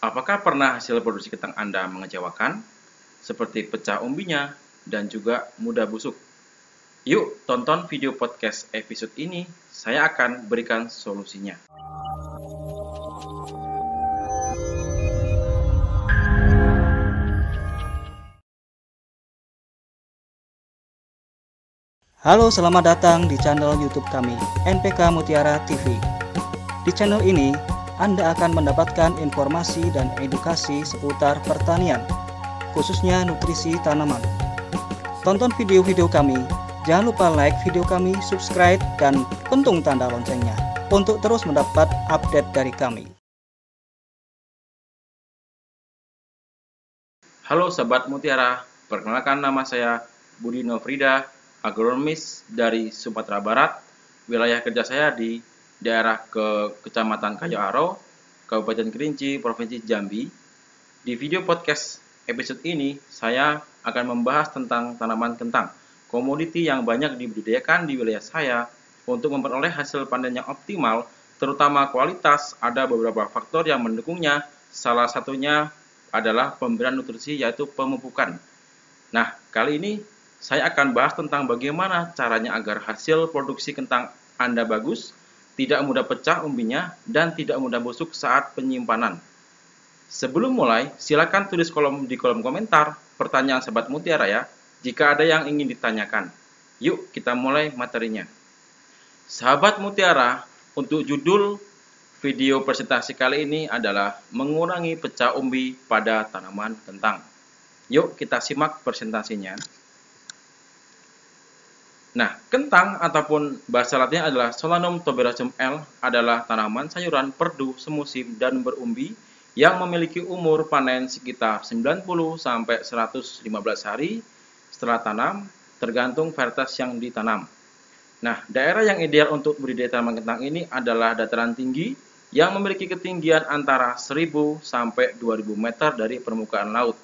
Apakah pernah hasil produksi kentang Anda mengecewakan? Seperti pecah umbinya dan juga mudah busuk. Yuk tonton video podcast episode ini, saya akan berikan solusinya. Halo, selamat datang di channel YouTube kami, NPK Mutiara TV. Di channel ini, anda akan mendapatkan informasi dan edukasi seputar pertanian, khususnya nutrisi tanaman. Tonton video-video kami, jangan lupa like video kami, subscribe, dan pentung tanda loncengnya untuk terus mendapat update dari kami. Halo Sobat Mutiara, perkenalkan nama saya Budi Nofrida, agronomis dari Sumatera Barat. Wilayah kerja saya di daerah ke Kecamatan Kayu Aro, Kabupaten Kerinci, Provinsi Jambi. Di video podcast episode ini, saya akan membahas tentang tanaman kentang, komoditi yang banyak dibudidayakan di wilayah saya untuk memperoleh hasil panen yang optimal, terutama kualitas, ada beberapa faktor yang mendukungnya. Salah satunya adalah pemberian nutrisi yaitu pemupukan. Nah, kali ini saya akan bahas tentang bagaimana caranya agar hasil produksi kentang Anda bagus, tidak mudah pecah umbinya, dan tidak mudah busuk saat penyimpanan. Sebelum mulai, silakan tulis kolom di kolom komentar pertanyaan Sobat Mutiara ya, jika ada yang ingin ditanyakan. Yuk kita mulai materinya. Sahabat Mutiara, untuk judul video presentasi kali ini adalah mengurangi pecah umbi pada tanaman kentang. Yuk kita simak presentasinya. Nah, kentang ataupun bahasa latinnya adalah Solanum tuberosum L adalah tanaman sayuran perdu semusim dan berumbi yang memiliki umur panen sekitar 90 sampai 115 hari setelah tanam tergantung varietas yang ditanam. Nah, daerah yang ideal untuk budidaya tanaman kentang ini adalah dataran tinggi yang memiliki ketinggian antara 1000 sampai 2000 meter dari permukaan laut.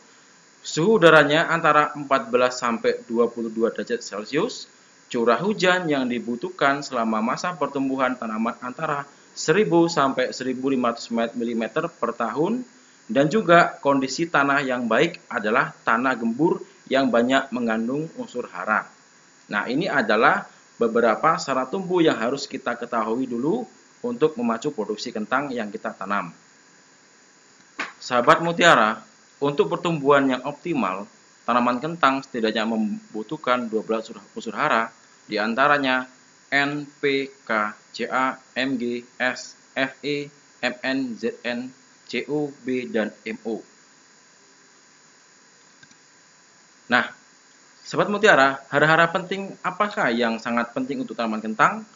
Suhu udaranya antara 14 sampai 22 derajat Celcius curah hujan yang dibutuhkan selama masa pertumbuhan tanaman antara 1000 sampai 1500 mm per tahun dan juga kondisi tanah yang baik adalah tanah gembur yang banyak mengandung unsur hara. Nah, ini adalah beberapa syarat tumbuh yang harus kita ketahui dulu untuk memacu produksi kentang yang kita tanam. Sahabat mutiara, untuk pertumbuhan yang optimal, Tanaman kentang setidaknya membutuhkan 12 unsur hara, di antaranya N, P, K, Ca, Mg, S, Fe, Mn, Zn, Cu, B, dan Mo. Nah, Sobat Mutiara, hara-hara penting apakah yang sangat penting untuk tanaman kentang?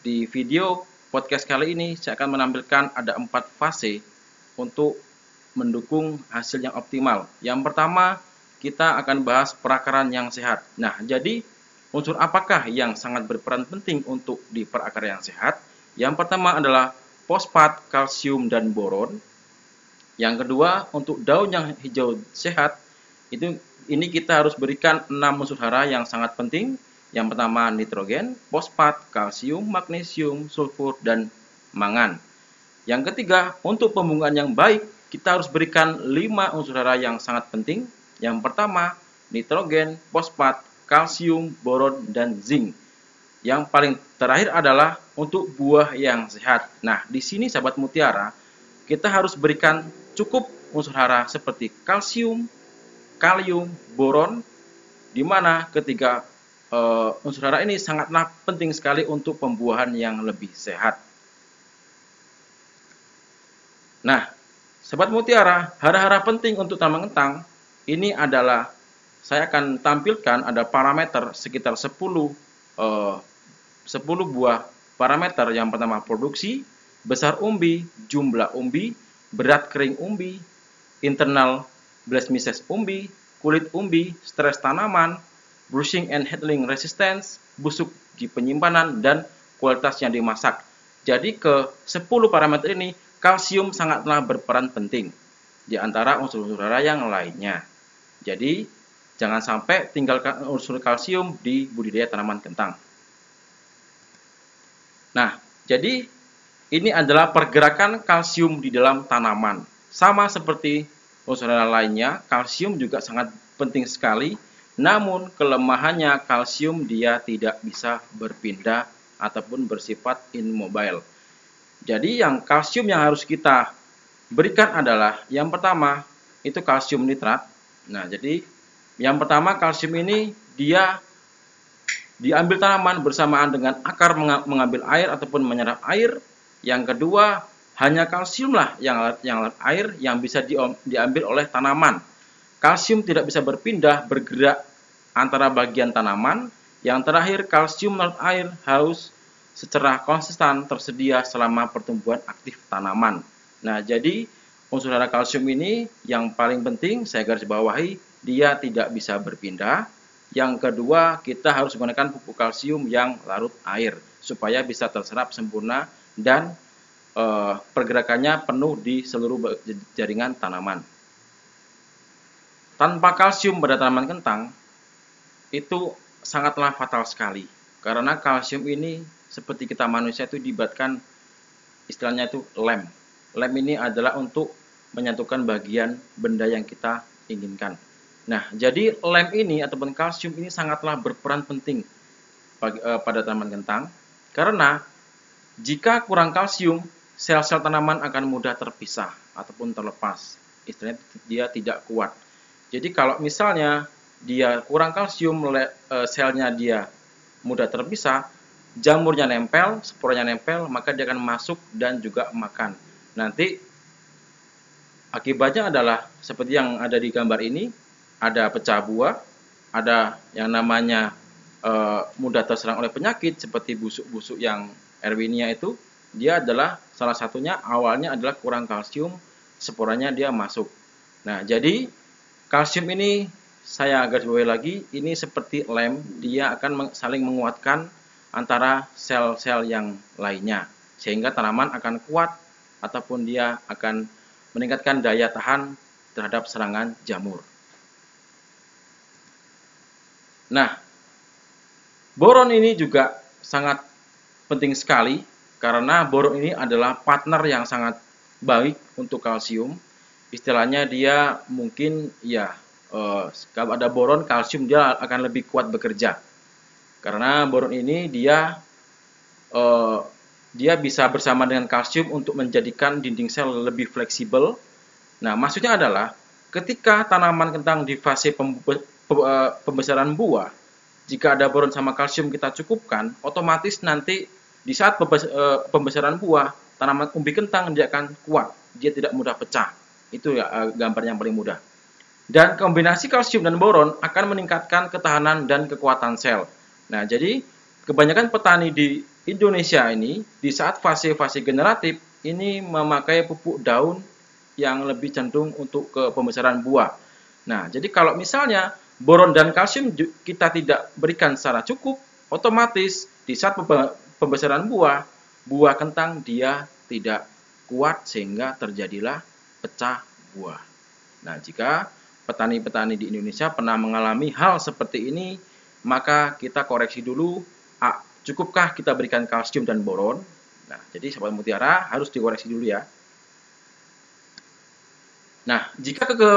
Di video podcast kali ini saya akan menampilkan ada empat fase untuk mendukung hasil yang optimal. Yang pertama, kita akan bahas perakaran yang sehat. Nah, jadi unsur apakah yang sangat berperan penting untuk di perakar yang sehat? Yang pertama adalah fosfat, kalsium, dan boron. Yang kedua, untuk daun yang hijau sehat, itu ini kita harus berikan 6 unsur hara yang sangat penting. Yang pertama nitrogen, fosfat, kalsium, magnesium, sulfur, dan mangan. Yang ketiga, untuk pembungaan yang baik, kita harus berikan 5 unsur hara yang sangat penting. Yang pertama, nitrogen, fosfat, kalsium, boron, dan zinc. Yang paling terakhir adalah untuk buah yang sehat. Nah, di sini sahabat mutiara, kita harus berikan cukup unsur hara seperti kalsium, kalium, boron, di mana ketiga uh, unsur hara ini sangatlah penting sekali untuk pembuahan yang lebih sehat. Nah, sahabat mutiara, hara-hara penting untuk tanaman kentang ini adalah saya akan tampilkan ada parameter sekitar 10 eh, 10 buah parameter. Yang pertama produksi, besar umbi, jumlah umbi, berat kering umbi, internal blastemises umbi, kulit umbi, stres tanaman, brushing and handling resistance, busuk di penyimpanan, dan kualitas yang dimasak. Jadi ke 10 parameter ini kalsium sangatlah berperan penting di antara unsur-unsur yang lainnya. Jadi, jangan sampai tinggalkan unsur kalsium di budidaya tanaman kentang. Nah, jadi ini adalah pergerakan kalsium di dalam tanaman. sama seperti unsur lainnya, kalsium juga sangat penting sekali. Namun kelemahannya kalsium dia tidak bisa berpindah ataupun bersifat immobile. Jadi yang kalsium yang harus kita berikan adalah yang pertama itu kalsium nitrat. Nah, jadi yang pertama kalsium ini dia diambil tanaman bersamaan dengan akar mengambil air ataupun menyerap air. Yang kedua, hanya kalsium lah yang yang air yang bisa di, diambil oleh tanaman. Kalsium tidak bisa berpindah bergerak antara bagian tanaman. Yang terakhir, kalsium air harus secara konsisten tersedia selama pertumbuhan aktif tanaman. Nah, jadi unsur hara kalsium ini yang paling penting saya garis bawahi dia tidak bisa berpindah. Yang kedua, kita harus menggunakan pupuk kalsium yang larut air supaya bisa terserap sempurna dan e, pergerakannya penuh di seluruh jaringan tanaman. Tanpa kalsium pada tanaman kentang itu sangatlah fatal sekali karena kalsium ini seperti kita manusia itu dibatkan istilahnya itu lem. Lem ini adalah untuk menyatukan bagian benda yang kita inginkan. Nah, jadi lem ini ataupun kalsium ini sangatlah berperan penting uh, pada tanaman kentang karena jika kurang kalsium, sel-sel tanaman akan mudah terpisah ataupun terlepas. Istilahnya dia tidak kuat. Jadi kalau misalnya dia kurang kalsium, uh, selnya dia mudah terpisah, jamurnya nempel, sporanya nempel, maka dia akan masuk dan juga makan. Nanti akibatnya adalah seperti yang ada di gambar ini, ada pecah buah, ada yang namanya e, mudah terserang oleh penyakit seperti busuk-busuk yang Erwinia itu, dia adalah salah satunya awalnya adalah kurang kalsium, sporanya dia masuk. Nah, jadi kalsium ini saya garis bawahi lagi, ini seperti lem, dia akan saling menguatkan antara sel-sel yang lainnya sehingga tanaman akan kuat ataupun dia akan meningkatkan daya tahan terhadap serangan jamur. Nah, boron ini juga sangat penting sekali karena boron ini adalah partner yang sangat baik untuk kalsium. Istilahnya dia mungkin ya eh, kalau ada boron kalsium dia akan lebih kuat bekerja. Karena boron ini dia eh, dia bisa bersama dengan kalsium untuk menjadikan dinding sel lebih fleksibel. Nah, maksudnya adalah ketika tanaman kentang di fase Eh, pembesaran buah, jika ada boron sama kalsium kita cukupkan, otomatis nanti di saat eh, pembesaran buah, tanaman umbi kentang dia akan kuat, dia tidak mudah pecah. Itu ya eh, gambar yang paling mudah. Dan kombinasi kalsium dan boron akan meningkatkan ketahanan dan kekuatan sel. Nah, jadi kebanyakan petani di Indonesia ini di saat fase-fase generatif ini memakai pupuk daun yang lebih cenderung untuk ke pembesaran buah. Nah, jadi kalau misalnya boron dan kalsium kita tidak berikan secara cukup, otomatis di saat pembesaran buah, buah kentang dia tidak kuat sehingga terjadilah pecah buah. Nah, jika petani-petani di Indonesia pernah mengalami hal seperti ini, maka kita koreksi dulu, cukupkah kita berikan kalsium dan boron? Nah, jadi sahabat mutiara harus dikoreksi dulu ya. Nah, jika ke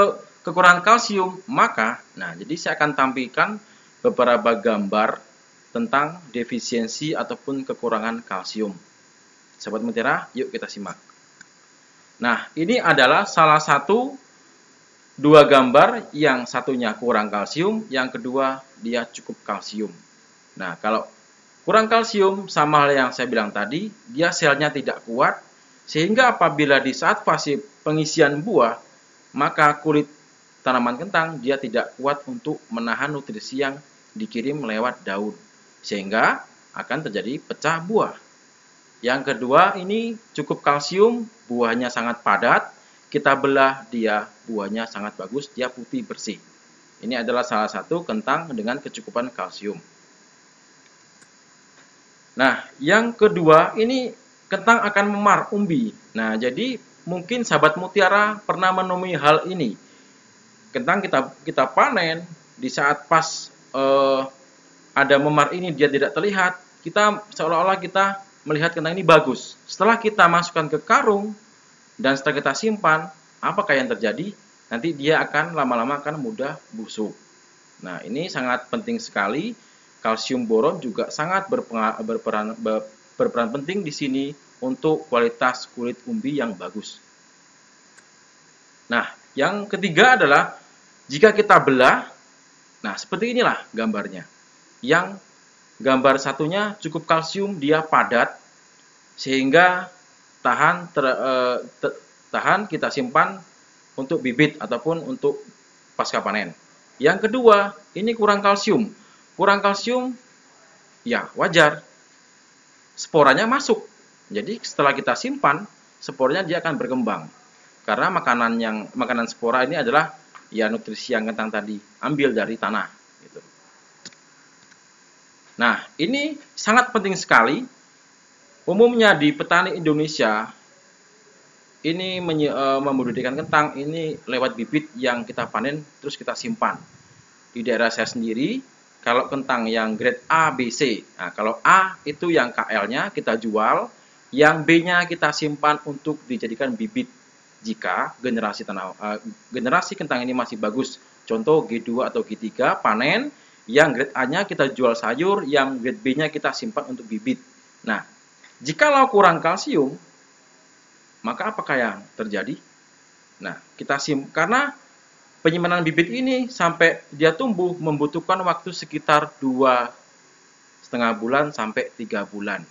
kekurangan kalsium, maka nah jadi saya akan tampilkan beberapa gambar tentang defisiensi ataupun kekurangan kalsium. Sahabat Mutiara, yuk kita simak. Nah, ini adalah salah satu dua gambar yang satunya kurang kalsium, yang kedua dia cukup kalsium. Nah, kalau kurang kalsium sama hal yang saya bilang tadi, dia selnya tidak kuat sehingga apabila di saat fase pengisian buah, maka kulit tanaman kentang dia tidak kuat untuk menahan nutrisi yang dikirim lewat daun sehingga akan terjadi pecah buah. Yang kedua ini cukup kalsium, buahnya sangat padat, kita belah dia buahnya sangat bagus, dia putih bersih. Ini adalah salah satu kentang dengan kecukupan kalsium. Nah, yang kedua ini kentang akan memar umbi. Nah, jadi mungkin sahabat mutiara pernah menemui hal ini kentang kita kita panen di saat pas uh, ada memar ini dia tidak terlihat, kita seolah-olah kita melihat kentang ini bagus. Setelah kita masukkan ke karung dan setelah kita simpan, apakah yang terjadi? Nanti dia akan lama-lama akan mudah busuk. Nah, ini sangat penting sekali. Kalsium boron juga sangat berperan, berperan penting di sini untuk kualitas kulit umbi yang bagus. Nah, yang ketiga adalah jika kita belah, nah seperti inilah gambarnya. Yang gambar satunya cukup kalsium, dia padat, sehingga tahan ter, eh, ter, tahan kita simpan untuk bibit ataupun untuk pasca panen. Yang kedua, ini kurang kalsium. Kurang kalsium, ya wajar. Sporanya masuk. Jadi setelah kita simpan, spornya dia akan berkembang. Karena makanan yang makanan spora ini adalah ya nutrisi yang kentang tadi ambil dari tanah. Gitu. Nah, ini sangat penting sekali Umumnya di petani Indonesia ini uh, membudidayakan kentang ini lewat bibit yang kita panen terus kita simpan. Di daerah saya sendiri kalau kentang yang grade A, B, C. Nah, kalau A itu yang KL-nya kita jual, yang B-nya kita simpan untuk dijadikan bibit jika generasi tanah uh, generasi kentang ini masih bagus. Contoh G2 atau G3 panen, yang grade A-nya kita jual sayur, yang grade B-nya kita simpan untuk bibit. Nah, Jikalau kurang kalsium, maka apakah yang terjadi? Nah, kita sim karena penyimpanan bibit ini sampai dia tumbuh membutuhkan waktu sekitar dua setengah bulan sampai tiga bulan.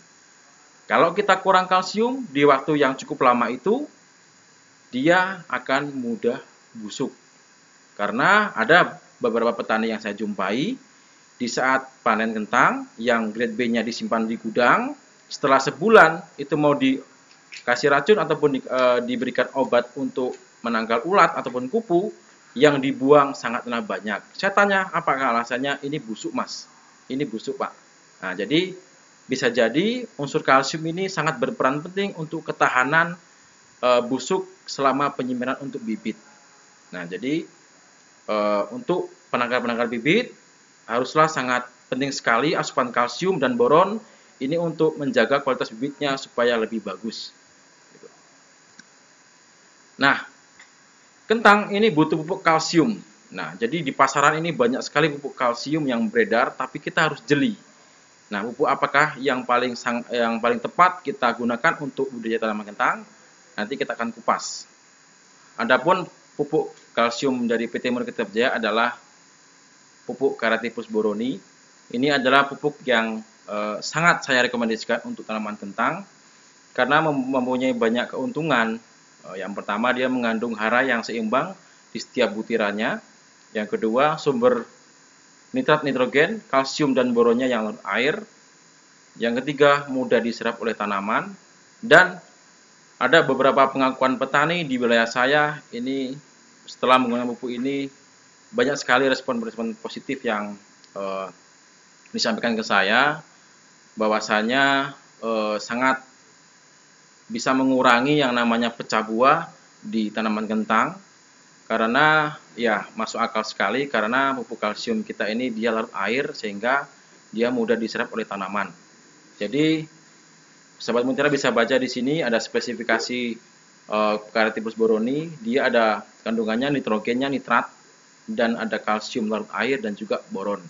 Kalau kita kurang kalsium di waktu yang cukup lama itu, dia akan mudah busuk. Karena ada beberapa petani yang saya jumpai, di saat panen kentang yang grade B-nya disimpan di gudang, setelah sebulan itu mau dikasih racun ataupun di, e, diberikan obat untuk menangkal ulat ataupun kupu yang dibuang sangatlah banyak. Saya tanya apakah alasannya ini busuk mas? Ini busuk pak. Nah jadi bisa jadi unsur kalsium ini sangat berperan penting untuk ketahanan e, busuk selama penyimpanan untuk bibit. Nah jadi e, untuk penangkal-penangkal bibit haruslah sangat penting sekali asupan kalsium dan boron ini untuk menjaga kualitas bibitnya supaya lebih bagus. Gitu. Nah, kentang ini butuh pupuk kalsium. Nah, jadi di pasaran ini banyak sekali pupuk kalsium yang beredar, tapi kita harus jeli. Nah, pupuk apakah yang paling sang, yang paling tepat kita gunakan untuk budidaya tanaman kentang? Nanti kita akan kupas. Adapun pupuk kalsium dari PT Murni Jaya adalah pupuk Caratipus boroni. Ini adalah pupuk yang Eh, sangat saya rekomendasikan untuk tanaman kentang karena mempunyai banyak keuntungan. Eh, yang pertama dia mengandung hara yang seimbang di setiap butirannya. Yang kedua sumber nitrat nitrogen, kalsium dan boronnya yang air. Yang ketiga mudah diserap oleh tanaman dan ada beberapa pengakuan petani di wilayah saya ini setelah menggunakan pupuk ini banyak sekali respon-respon positif yang uh, disampaikan ke saya bahwasanya eh, sangat bisa mengurangi yang namanya pecah buah di tanaman kentang karena ya masuk akal sekali karena pupuk kalsium kita ini dia larut air sehingga dia mudah diserap oleh tanaman. Jadi sahabat mutiara bisa baca di sini ada spesifikasi uh, boroni, dia ada kandungannya nitrogennya nitrat dan ada kalsium larut air dan juga boron.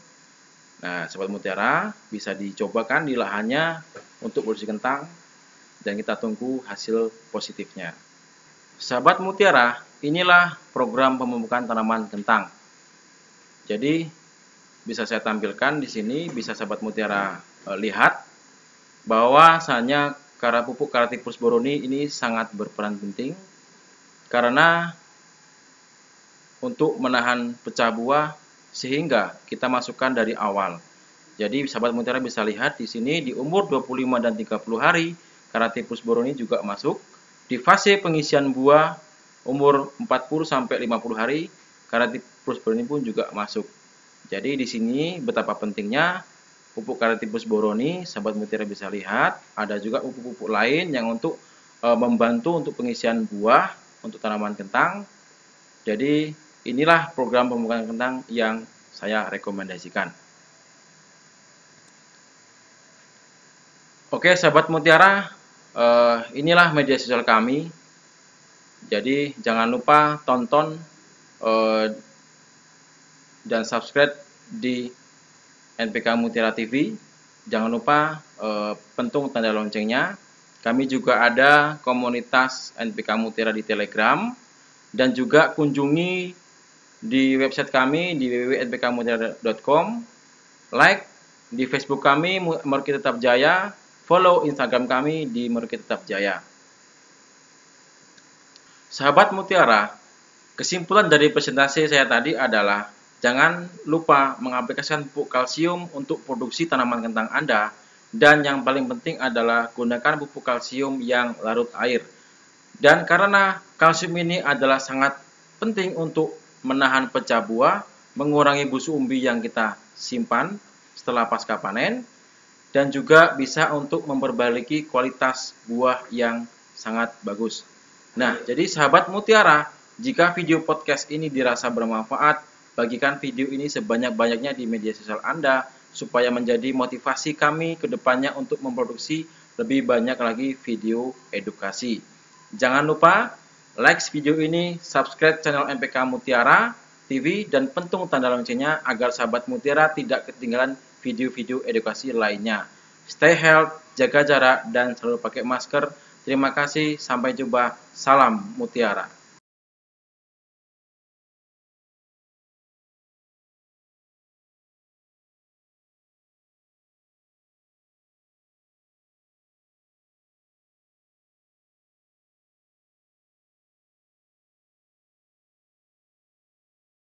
Nah, sobat mutiara bisa dicobakan di lahannya untuk produksi kentang dan kita tunggu hasil positifnya. Sahabat mutiara, inilah program pemupukan tanaman kentang. Jadi bisa saya tampilkan di sini, bisa sahabat mutiara e, lihat bahwa bahwasanya karena pupuk Karatipus boroni ini sangat berperan penting karena untuk menahan pecah buah sehingga kita masukkan dari awal. Jadi sahabat mutiara bisa lihat di sini di umur 25 dan 30 hari Karatipus boroni juga masuk. Di fase pengisian buah umur 40 sampai 50 hari Karatipus boroni pun juga masuk. Jadi di sini betapa pentingnya pupuk Karatipus boroni, sahabat mutiara bisa lihat, ada juga pupuk-pupuk lain yang untuk e, membantu untuk pengisian buah untuk tanaman kentang. Jadi Inilah program pemupukan kentang yang saya rekomendasikan. Oke, sahabat mutiara, eh, inilah media sosial kami. Jadi jangan lupa tonton uh, dan subscribe di NPK Mutiara TV. Jangan lupa uh, pentung tanda loncengnya. Kami juga ada komunitas NPK Mutiara di Telegram dan juga kunjungi di website kami di www.npkmutiara.com. Like di Facebook kami Meruki Tetap Jaya, follow Instagram kami di Meruki Tetap Jaya. Sahabat Mutiara, kesimpulan dari presentasi saya tadi adalah jangan lupa mengaplikasikan pupuk kalsium untuk produksi tanaman kentang Anda dan yang paling penting adalah gunakan pupuk kalsium yang larut air. Dan karena kalsium ini adalah sangat penting untuk menahan pecah buah, mengurangi busuk umbi yang kita simpan, setelah pasca panen dan juga bisa untuk memperbaiki kualitas buah yang sangat bagus. Nah, jadi sahabat mutiara, jika video podcast ini dirasa bermanfaat, bagikan video ini sebanyak-banyaknya di media sosial Anda supaya menjadi motivasi kami ke depannya untuk memproduksi lebih banyak lagi video edukasi. Jangan lupa like video ini, subscribe channel MPK Mutiara TV dan pentung tanda loncengnya agar sahabat Mutiara tidak ketinggalan video-video edukasi lainnya. Stay healthy, jaga jarak, dan selalu pakai masker. Terima kasih, sampai jumpa. Salam Mutiara.